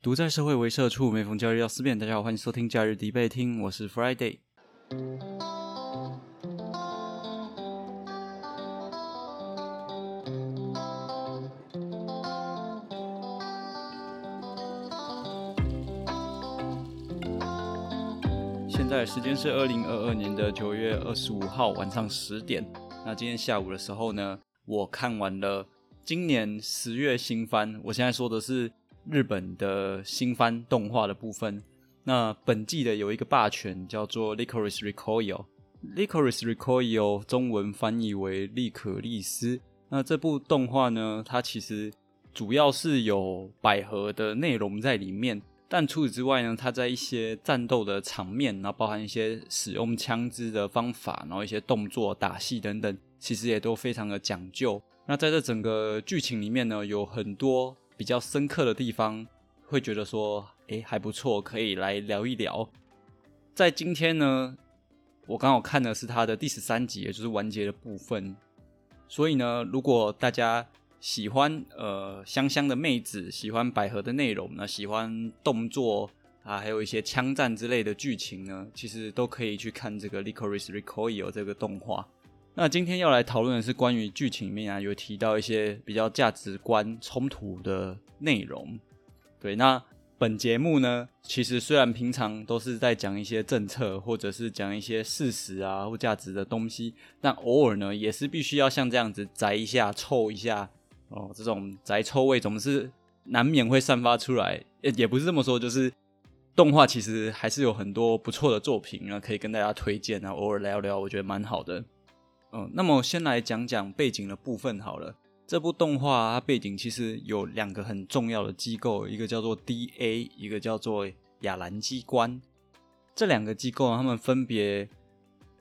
独在社会为社畜，每逢假日要思辨。大家好，欢迎收听假日必备听，我是 Friday。现在时间是二零二二年的九月二十五号晚上十点。那今天下午的时候呢，我看完了今年十月新番。我现在说的是。日本的新番动画的部分，那本季的有一个霸权叫做《Licorice Recoil》，《Licorice Recoil》中文翻译为“利可利斯”。那这部动画呢，它其实主要是有百合的内容在里面，但除此之外呢，它在一些战斗的场面，然后包含一些使用枪支的方法，然后一些动作、打戏等等，其实也都非常的讲究。那在这整个剧情里面呢，有很多。比较深刻的地方，会觉得说，哎，还不错，可以来聊一聊。在今天呢，我刚好看的是它的第十三集，也就是完结的部分。所以呢，如果大家喜欢呃香香的妹子，喜欢百合的内容，那喜欢动作啊，还有一些枪战之类的剧情呢，其实都可以去看这个《Licorice Recoil》这个动画。那今天要来讨论的是关于剧情面啊，有提到一些比较价值观冲突的内容。对，那本节目呢，其实虽然平常都是在讲一些政策或者是讲一些事实啊或价值的东西，但偶尔呢，也是必须要像这样子宅一下、臭一下哦。这种宅臭味总是难免会散发出来。也也不是这么说，就是动画其实还是有很多不错的作品啊，可以跟大家推荐啊，偶尔聊聊，我觉得蛮好的。嗯，那么先来讲讲背景的部分好了。这部动画它背景其实有两个很重要的机构，一个叫做 D.A，一个叫做亚兰机关。这两个机构，他们分别，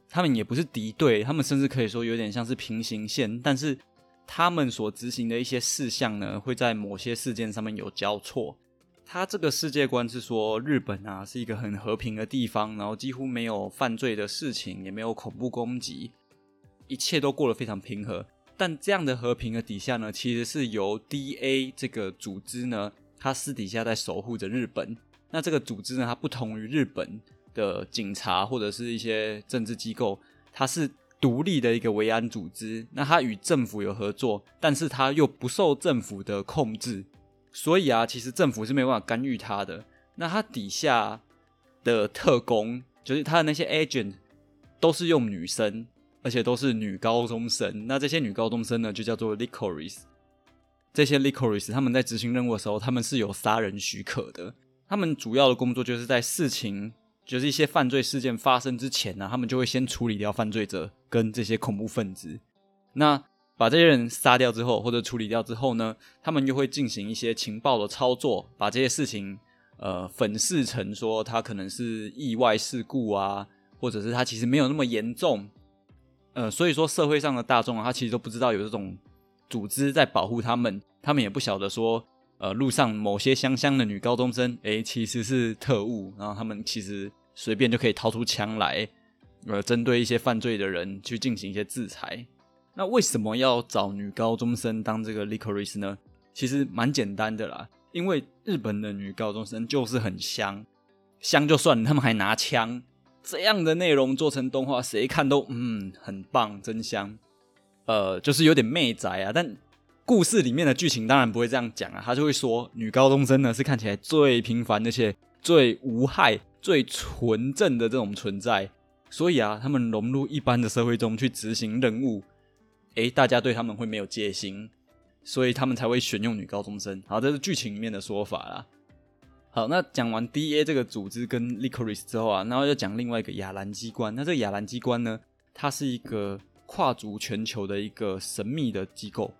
他们也不是敌对，他们甚至可以说有点像是平行线。但是他们所执行的一些事项呢，会在某些事件上面有交错。他这个世界观是说，日本啊是一个很和平的地方，然后几乎没有犯罪的事情，也没有恐怖攻击。一切都过得非常平和，但这样的和平的底下呢，其实是由 D.A 这个组织呢，它私底下在守护着日本。那这个组织呢，它不同于日本的警察或者是一些政治机构，它是独立的一个维安组织。那它与政府有合作，但是它又不受政府的控制，所以啊，其实政府是没办法干预它的。那它底下的特工，就是它的那些 agent，都是用女生。而且都是女高中生，那这些女高中生呢，就叫做 Licorice。这些 Licorice 他们在执行任务的时候，他们是有杀人许可的。他们主要的工作就是在事情，就是一些犯罪事件发生之前呢，他们就会先处理掉犯罪者跟这些恐怖分子。那把这些人杀掉之后，或者处理掉之后呢，他们又会进行一些情报的操作，把这些事情呃粉饰成说他可能是意外事故啊，或者是他其实没有那么严重。呃，所以说社会上的大众啊，他其实都不知道有这种组织在保护他们，他们也不晓得说，呃，路上某些香香的女高中生，诶，其实是特务，然后他们其实随便就可以掏出枪来，呃，针对一些犯罪的人去进行一些制裁。那为什么要找女高中生当这个 licorice 呢？其实蛮简单的啦，因为日本的女高中生就是很香，香就算，他们还拿枪。这样的内容做成动画，谁看都嗯很棒，真香。呃，就是有点媚宅啊。但故事里面的剧情当然不会这样讲啊，他就会说女高中生呢是看起来最平凡而且最无害、最纯正的这种存在。所以啊，他们融入一般的社会中去执行任务，诶，大家对他们会没有戒心，所以他们才会选用女高中生。好，这是剧情里面的说法啦。好，那讲完 D.A 这个组织跟 Licorice 之后啊，然后要讲另外一个亚兰机关。那这个亚兰机关呢，它是一个跨足全球的一个神秘的机构。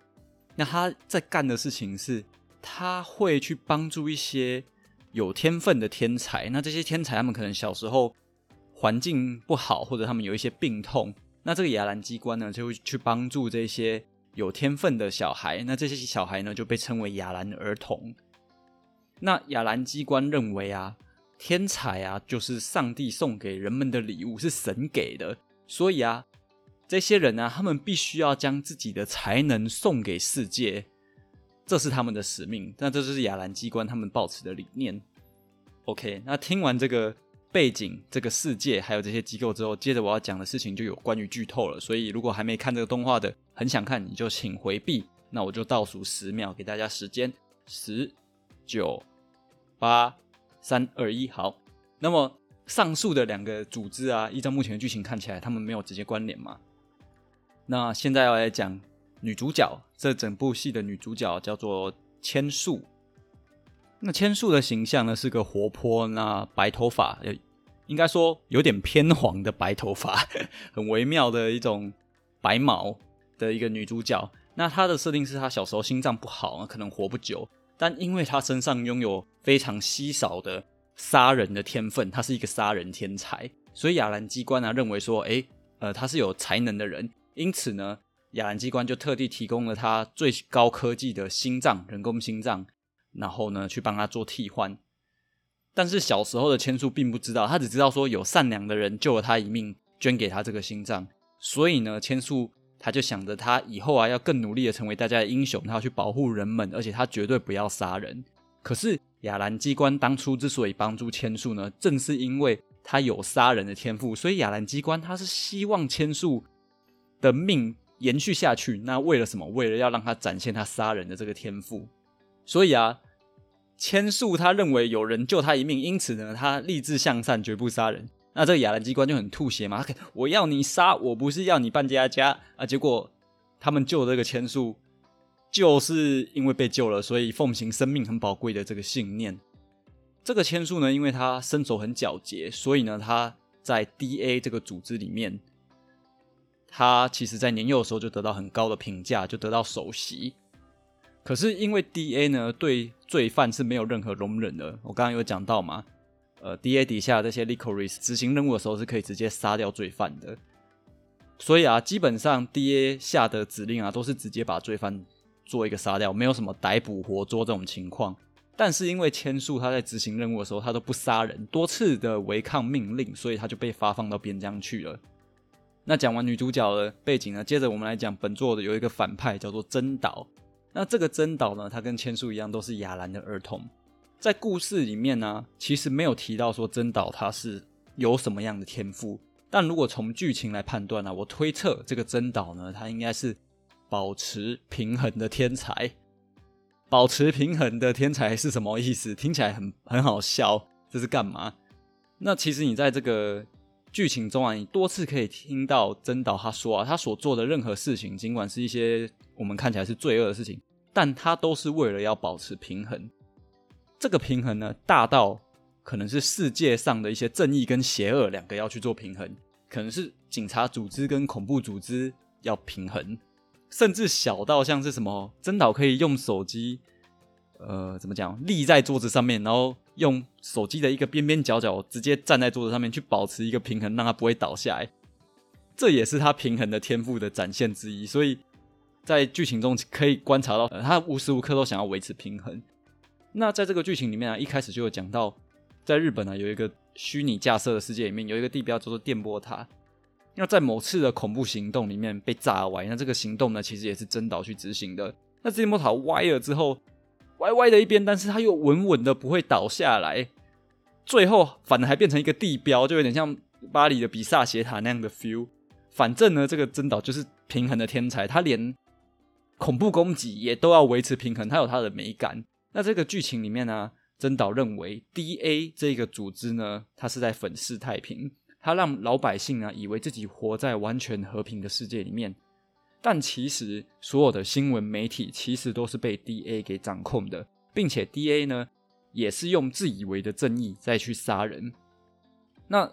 那他在干的事情是，他会去帮助一些有天分的天才。那这些天才他们可能小时候环境不好，或者他们有一些病痛。那这个亚兰机关呢，就会去帮助这些有天分的小孩。那这些小孩呢，就被称为亚兰儿童。那亚兰机关认为啊，天才啊就是上帝送给人们的礼物，是神给的。所以啊，这些人呢，他们必须要将自己的才能送给世界。这是他们的使命。那这就是亚兰机关他们抱持的理念。OK，那听完这个背景、这个世界还有这些机构之后，接着我要讲的事情就有关于剧透了。所以如果还没看这个动画的，很想看你就请回避。那我就倒数十秒给大家时间：十、九、八、三、二、一。好，那么上述的两个组织啊，依照目前的剧情看起来，他们没有直接关联嘛？那现在要来讲女主角，这整部戏的女主角叫做千树。那千树的形象呢，是个活泼、那白头发，应该说有点偏黄的白头发，很微妙的一种白毛的一个女主角。那她的设定是她小时候心脏不好，可能活不久，但因为他身上拥有非常稀少的杀人的天分，他是一个杀人天才，所以亚兰机关呢认为说，哎，呃，他是有才能的人，因此呢，亚兰机关就特地提供了他最高科技的心脏，人工心脏。然后呢，去帮他做替换。但是小时候的千树并不知道，他只知道说有善良的人救了他一命，捐给他这个心脏。所以呢，千树他就想着他以后啊要更努力的成为大家的英雄，他要去保护人们，而且他绝对不要杀人。可是亚兰机关当初之所以帮助千树呢，正是因为他有杀人的天赋，所以亚兰机关他是希望千树的命延续下去。那为了什么？为了要让他展现他杀人的这个天赋。所以啊，千树他认为有人救他一命，因此呢，他立志向善，绝不杀人。那这个亚兰机关就很吐血嘛，我要你杀，我不是要你扮家家啊。结果他们救这个千树，就是因为被救了，所以奉行生命很宝贵的这个信念。这个千树呢，因为他身手很矫捷，所以呢，他在 D.A 这个组织里面，他其实在年幼的时候就得到很高的评价，就得到首席。可是因为 D A 呢对罪犯是没有任何容忍的，我刚刚有讲到嘛，呃，D A 底下这些 Licorice 执行任务的时候是可以直接杀掉罪犯的，所以啊，基本上 D A 下的指令啊都是直接把罪犯做一个杀掉，没有什么逮捕活捉这种情况。但是因为千树他在执行任务的时候他都不杀人，多次的违抗命令，所以他就被发放到边疆去了。那讲完女主角的背景呢，接着我们来讲本作的有一个反派叫做真岛。那这个真岛呢，他跟千树一样，都是亚兰的儿童。在故事里面呢，其实没有提到说真岛他是有什么样的天赋。但如果从剧情来判断呢，我推测这个真岛呢，他应该是保持平衡的天才。保持平衡的天才是什么意思？听起来很很好笑，这是干嘛？那其实你在这个剧情中啊，你多次可以听到真岛他说啊，他所做的任何事情，尽管是一些我们看起来是罪恶的事情。但他都是为了要保持平衡，这个平衡呢，大到可能是世界上的一些正义跟邪恶两个要去做平衡，可能是警察组织跟恐怖组织要平衡，甚至小到像是什么真岛可以用手机，呃，怎么讲，立在桌子上面，然后用手机的一个边边角角直接站在桌子上面去保持一个平衡，让它不会倒下来，这也是他平衡的天赋的展现之一，所以。在剧情中可以观察到，他无时无刻都想要维持平衡。那在这个剧情里面啊，一开始就有讲到，在日本呢有一个虚拟架设的世界里面，有一个地标叫做电波塔。那在某次的恐怖行动里面被炸歪，那这个行动呢其实也是真岛去执行的。那电波塔歪了之后，歪歪的一边，但是它又稳稳的不会倒下来，最后反而还变成一个地标，就有点像巴黎的比萨斜塔那样的 feel。反正呢，这个真岛就是平衡的天才，他连。恐怖攻击也都要维持平衡，它有它的美感。那这个剧情里面呢，真岛认为 D A 这个组织呢，它是在粉饰太平，它让老百姓呢以为自己活在完全和平的世界里面，但其实所有的新闻媒体其实都是被 D A 给掌控的，并且 D A 呢也是用自以为的正义再去杀人。那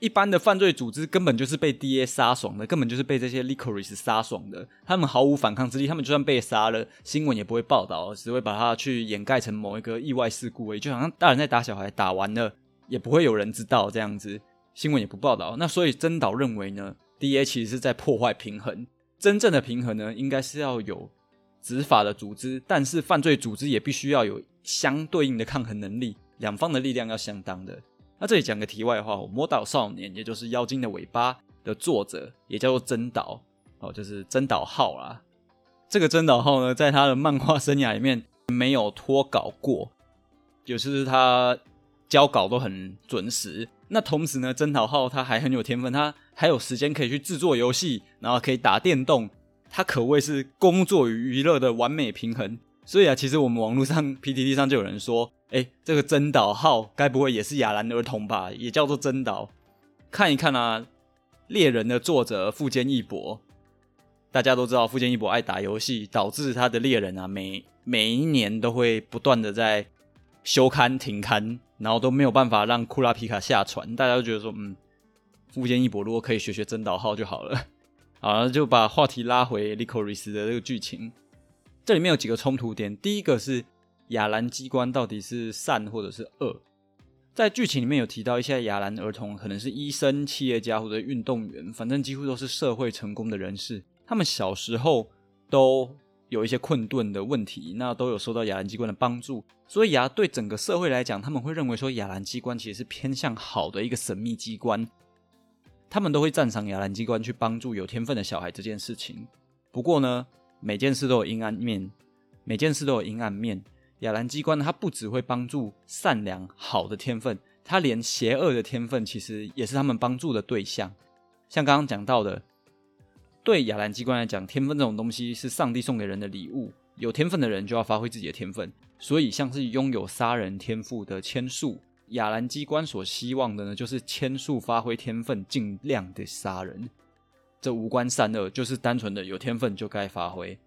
一般的犯罪组织根本就是被 D A 杀爽的，根本就是被这些 Licorice 杀爽的。他们毫无反抗之力，他们就算被杀了，新闻也不会报道，只会把它去掩盖成某一个意外事故而已。就好像大人在打小孩，打完了也不会有人知道这样子，新闻也不报道。那所以真岛认为呢，D A 其实是在破坏平衡。真正的平衡呢，应该是要有执法的组织，但是犯罪组织也必须要有相对应的抗衡能力，两方的力量要相当的。那这里讲个题外话，《魔导少年》也就是《妖精的尾巴》的作者，也叫做真岛哦，就是真岛浩啦。这个真岛浩呢，在他的漫画生涯里面没有脱稿过，就是他交稿都很准时。那同时呢，真岛浩他还很有天分，他还有时间可以去制作游戏，然后可以打电动，他可谓是工作与娱乐的完美平衡。所以啊，其实我们网络上 PTT 上就有人说，哎，这个真岛号该不会也是亚兰儿童吧？也叫做真岛？看一看啊，猎人的作者富坚义博。大家都知道，富坚义博爱打游戏，导致他的猎人啊，每每一年都会不断的在休刊停刊，然后都没有办法让库拉皮卡下船。大家都觉得说，嗯，富坚义博如果可以学学真岛号就好了。好，就把话题拉回 Licorice 的这个剧情。这里面有几个冲突点，第一个是亚兰机关到底是善或者是恶。在剧情里面有提到一些亚兰儿童可能是医生、企业家或者运动员，反正几乎都是社会成功的人士。他们小时候都有一些困顿的问题，那都有受到亚兰机关的帮助，所以啊，对整个社会来讲，他们会认为说亚兰机关其实是偏向好的一个神秘机关，他们都会赞赏亚兰机关去帮助有天分的小孩这件事情。不过呢，每件事都有阴暗面，每件事都有阴暗面。亚兰机关它不只会帮助善良好的天分，它连邪恶的天分其实也是他们帮助的对象，像刚刚讲到的。对亚兰机关来讲，天分这种东西是上帝送给人的礼物。有天分的人就要发挥自己的天分，所以像是拥有杀人天赋的千树，亚兰机关所希望的呢，就是千树发挥天分，尽量的杀人。这无关善恶，就是单纯的有天分就该发挥。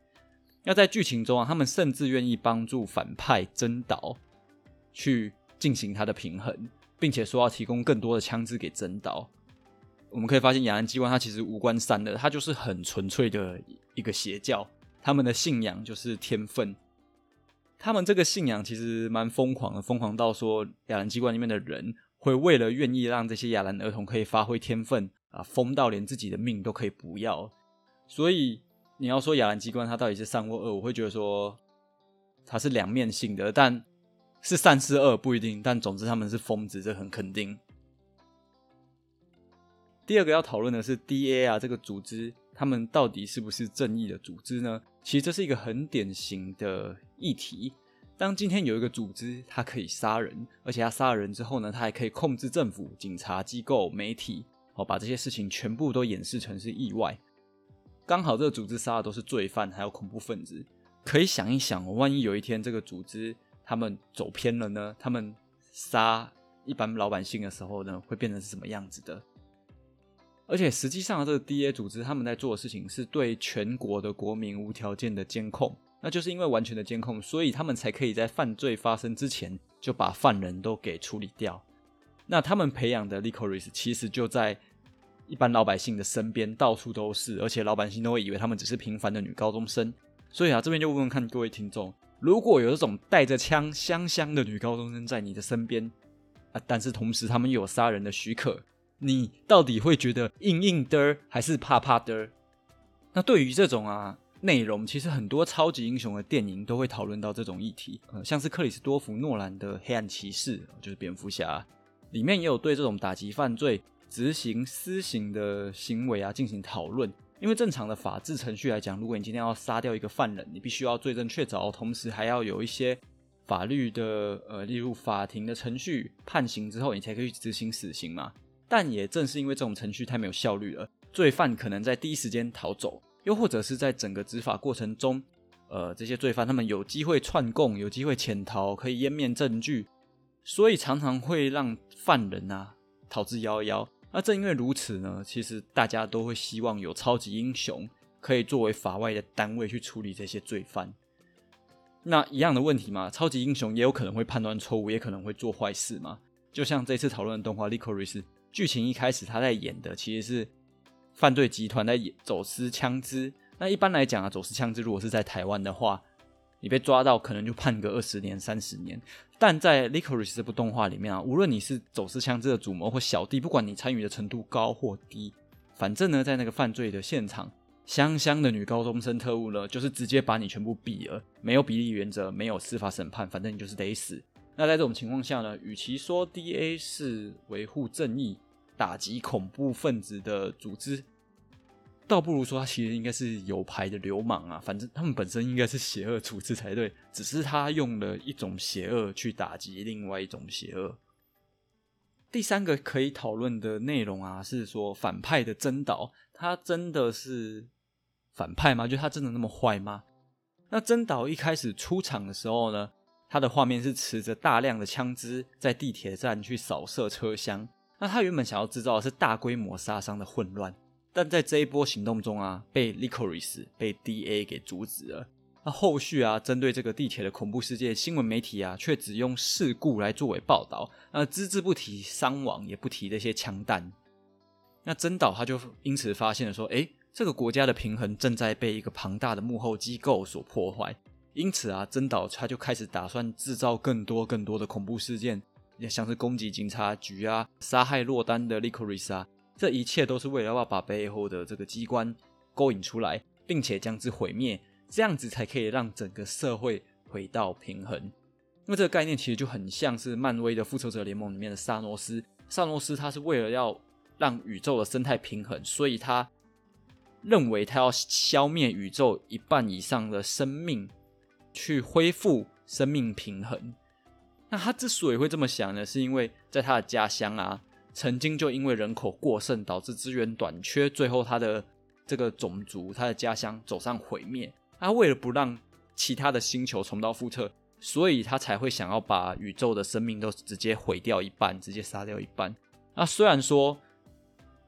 要在剧情中啊，他们甚至愿意帮助反派真岛去进行他的平衡，并且说要提供更多的枪支给真岛。我们可以发现，雅兰机关它其实无关善恶，它就是很纯粹的一个邪教。他们的信仰就是天分，他们这个信仰其实蛮疯狂的，疯狂到说雅兰机关里面的人会为了愿意让这些雅兰儿童可以发挥天分啊，疯到连自己的命都可以不要。所以你要说雅兰机关它到底是善或恶，我会觉得说它是两面性的，但是善是恶不一定。但总之他们是疯子，这很肯定。第二个要讨论的是 D.A. 啊，这个组织，他们到底是不是正义的组织呢？其实这是一个很典型的议题。当今天有一个组织，它可以杀人，而且它杀了人之后呢，它还可以控制政府、警察机构、媒体，哦，把这些事情全部都掩饰成是意外。刚好这个组织杀的都是罪犯，还有恐怖分子。可以想一想，万一有一天这个组织他们走偏了呢？他们杀一般老百姓的时候呢，会变成是什么样子的？而且实际上，这个 D A 组织他们在做的事情是对全国的国民无条件的监控。那就是因为完全的监控，所以他们才可以在犯罪发生之前就把犯人都给处理掉。那他们培养的 Licorice 其实就在一般老百姓的身边，到处都是，而且老百姓都会以为他们只是平凡的女高中生。所以啊，这边就问问看各位听众，如果有这种带着枪香香的女高中生在你的身边啊，但是同时他们又有杀人的许可。你到底会觉得硬硬的还是怕怕的？那对于这种啊内容，其实很多超级英雄的电影都会讨论到这种议题。呃，像是克里斯多夫诺兰的《黑暗骑士》，就是蝙蝠侠，里面也有对这种打击犯罪、执行私刑的行为啊进行讨论。因为正常的法治程序来讲，如果你今天要杀掉一个犯人，你必须要罪证确凿，同时还要有一些法律的呃，例如法庭的程序判刑之后，你才可以执行死刑嘛。但也正是因为这种程序太没有效率了，罪犯可能在第一时间逃走，又或者是在整个执法过程中，呃，这些罪犯他们有机会串供，有机会潜逃，可以湮灭证据，所以常常会让犯人啊逃之夭夭。那正因为如此呢，其实大家都会希望有超级英雄可以作为法外的单位去处理这些罪犯。那一样的问题嘛，超级英雄也有可能会判断错误，也可能会做坏事嘛。就像这次讨论的动画《Licorice》。剧情一开始他在演的其实是犯罪集团在走私枪支。那一般来讲啊，走私枪支如果是在台湾的话，你被抓到可能就判个二十年、三十年。但在《Licorice》这部动画里面啊，无论你是走私枪支的主谋或小弟，不管你参与的程度高或低，反正呢，在那个犯罪的现场，香香的女高中生特务呢，就是直接把你全部毙了，没有比例原则，没有司法审判，反正你就是得死。那在这种情况下呢，与其说 D.A 是维护正义、打击恐怖分子的组织，倒不如说他其实应该是有牌的流氓啊，反正他们本身应该是邪恶组织才对，只是他用了一种邪恶去打击另外一种邪恶。第三个可以讨论的内容啊，是说反派的真岛，他真的是反派吗？就他真的那么坏吗？那真岛一开始出场的时候呢，他的画面是持着大量的枪支在地铁站去扫射车厢，那他原本想要制造的是大规模杀伤的混乱。但在这一波行动中啊，被 Licorice 被 DA 给阻止了。那后续啊，针对这个地铁的恐怖事件，新闻媒体啊，却只用事故来作为报道，那只字不提伤亡，也不提这些枪弹。那真岛他就因此发现了说，哎，这个国家的平衡正在被一个庞大的幕后机构所破坏。因此啊，真岛他就开始打算制造更多更多的恐怖事件，也像是攻击警察局啊，杀害落单的 Licorice 啊。这一切都是为了要把背后的这个机关勾引出来，并且将之毁灭，这样子才可以让整个社会回到平衡。那么这个概念其实就很像是漫威的复仇者联盟里面的萨诺斯。萨诺斯他是为了要让宇宙的生态平衡，所以他认为他要消灭宇宙一半以上的生命，去恢复生命平衡。那他之所以会这么想呢，是因为在他的家乡啊。曾经就因为人口过剩导致资源短缺，最后他的这个种族、他的家乡走上毁灭。他为了不让其他的星球重蹈覆辙，所以他才会想要把宇宙的生命都直接毁掉一半，直接杀掉一半。那虽然说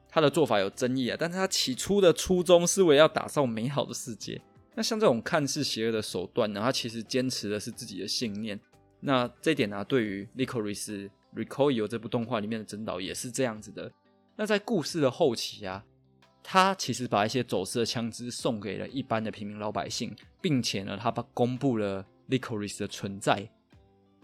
他的做法有争议啊，但是他起初的初衷是为要打造美好的世界。那像这种看似邪恶的手段呢，他其实坚持的是自己的信念。那这点呢，对于利克瑞斯。《Recoil》这部动画里面的真岛也是这样子的。那在故事的后期啊，他其实把一些走私的枪支送给了一般的平民老百姓，并且呢，他把公布了 Licorice 的存在。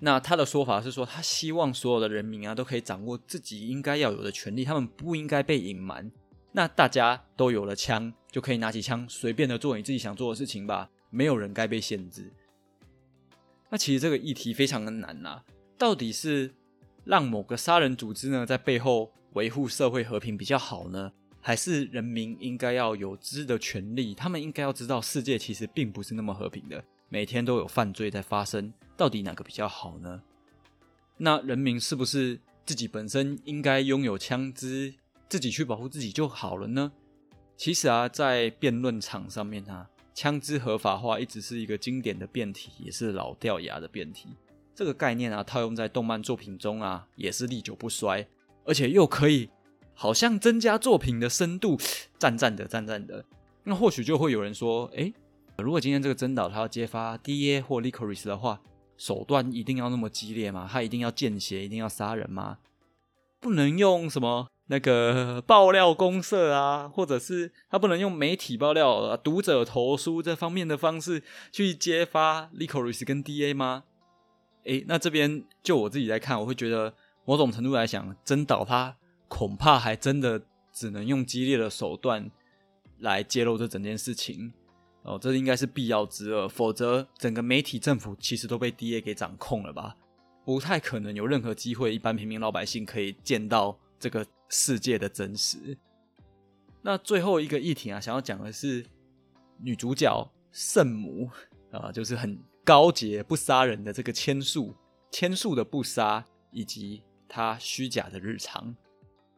那他的说法是说，他希望所有的人民啊都可以掌握自己应该要有的权利，他们不应该被隐瞒。那大家都有了枪，就可以拿起枪随便的做你自己想做的事情吧，没有人该被限制。那其实这个议题非常的难呐，到底是？让某个杀人组织呢在背后维护社会和平比较好呢，还是人民应该要有知的权利？他们应该要知道世界其实并不是那么和平的，每天都有犯罪在发生，到底哪个比较好呢？那人民是不是自己本身应该拥有枪支，自己去保护自己就好了呢？其实啊，在辩论场上面啊，枪支合法化一直是一个经典的辩题，也是老掉牙的辩题。这个概念啊，套用在动漫作品中啊，也是历久不衰，而且又可以好像增加作品的深度，赞赞的赞赞的。那或许就会有人说，哎，如果今天这个真岛他要揭发 D A 或 Licorice 的话，手段一定要那么激烈吗？他一定要见血，一定要杀人吗？不能用什么那个爆料公社啊，或者是他不能用媒体爆料、读者投书这方面的方式去揭发 Licorice 跟 D A 吗？诶，那这边就我自己在看，我会觉得某种程度来讲，真岛他恐怕还真的只能用激烈的手段来揭露这整件事情哦，这应该是必要之恶，否则整个媒体政府其实都被 D A 给掌控了吧，不太可能有任何机会，一般平民老百姓可以见到这个世界的真实。那最后一个议题啊，想要讲的是女主角圣母啊，就是很。高洁不杀人的这个千树，千树的不杀以及他虚假的日常。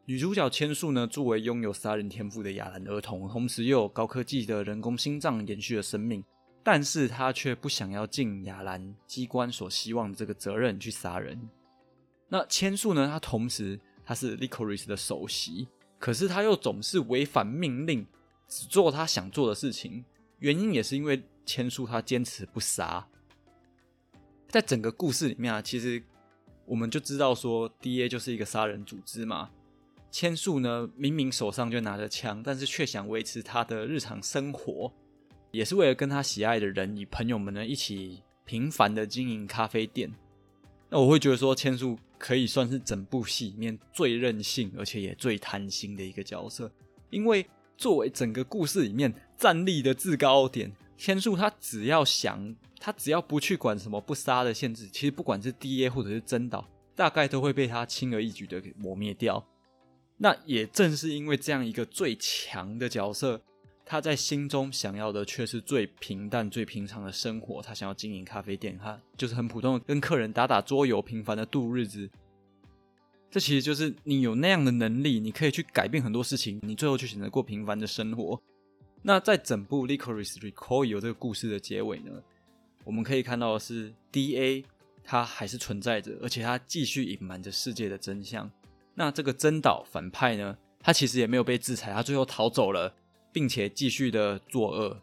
女主角千树呢，作为拥有杀人天赋的亚兰儿童，同时又有高科技的人工心脏延续了生命，但是她却不想要尽亚兰机关所希望的这个责任去杀人。那千树呢，他同时他是 Licorice 的首席，可是他又总是违反命令，只做他想做的事情。原因也是因为千树他坚持不杀。在整个故事里面啊，其实我们就知道说，D A 就是一个杀人组织嘛。千树呢，明明手上就拿着枪，但是却想维持他的日常生活，也是为了跟他喜爱的人与朋友们呢一起平凡的经营咖啡店。那我会觉得说，千树可以算是整部戏里面最任性，而且也最贪心的一个角色，因为作为整个故事里面站立的制高点。千树他只要想，他只要不去管什么不杀的限制，其实不管是 D A 或者是真岛，大概都会被他轻而易举的给磨灭掉。那也正是因为这样一个最强的角色，他在心中想要的却是最平淡、最平常的生活。他想要经营咖啡店，他就是很普通的跟客人打打桌游，平凡的度日子。这其实就是你有那样的能力，你可以去改变很多事情，你最后去选择过平凡的生活。那在整部《Licorice Recoil》这个故事的结尾呢，我们可以看到的是，D.A. 它还是存在着，而且它继续隐瞒着世界的真相。那这个真岛反派呢，他其实也没有被制裁，他最后逃走了，并且继续的作恶。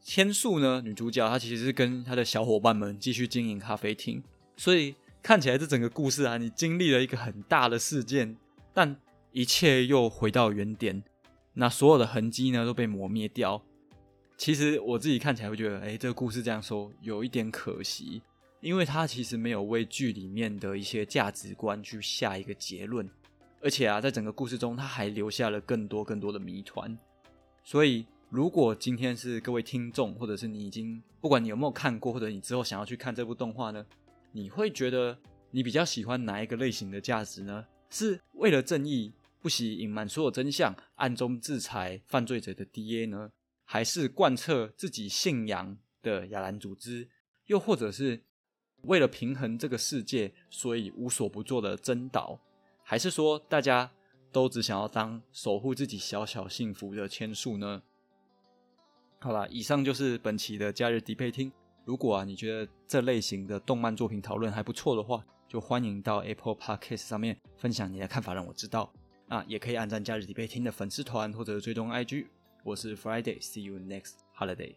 千树呢，女主角她其实是跟她的小伙伴们继续经营咖啡厅，所以。看起来这整个故事啊，你经历了一个很大的事件，但一切又回到原点，那所有的痕迹呢都被磨灭掉。其实我自己看起来会觉得，哎，这个故事这样说有一点可惜，因为它其实没有为剧里面的一些价值观去下一个结论，而且啊，在整个故事中，它还留下了更多更多的谜团。所以，如果今天是各位听众，或者是你已经不管你有没有看过，或者你之后想要去看这部动画呢？你会觉得你比较喜欢哪一个类型的价值呢？是为了正义不惜隐瞒所有真相、暗中制裁犯罪者的 D.A 呢？还是贯彻自己信仰的亚兰组织？又或者是为了平衡这个世界，所以无所不做的真岛？还是说大家都只想要当守护自己小小幸福的千树呢？好啦，以上就是本期的假日迪配听。如果啊，你觉得这类型的动漫作品讨论还不错的话，就欢迎到 Apple Podcast 上面分享你的看法，让我知道。啊，也可以按赞加日底配听的粉丝团或者追踪 IG。我是 Friday，See you next holiday。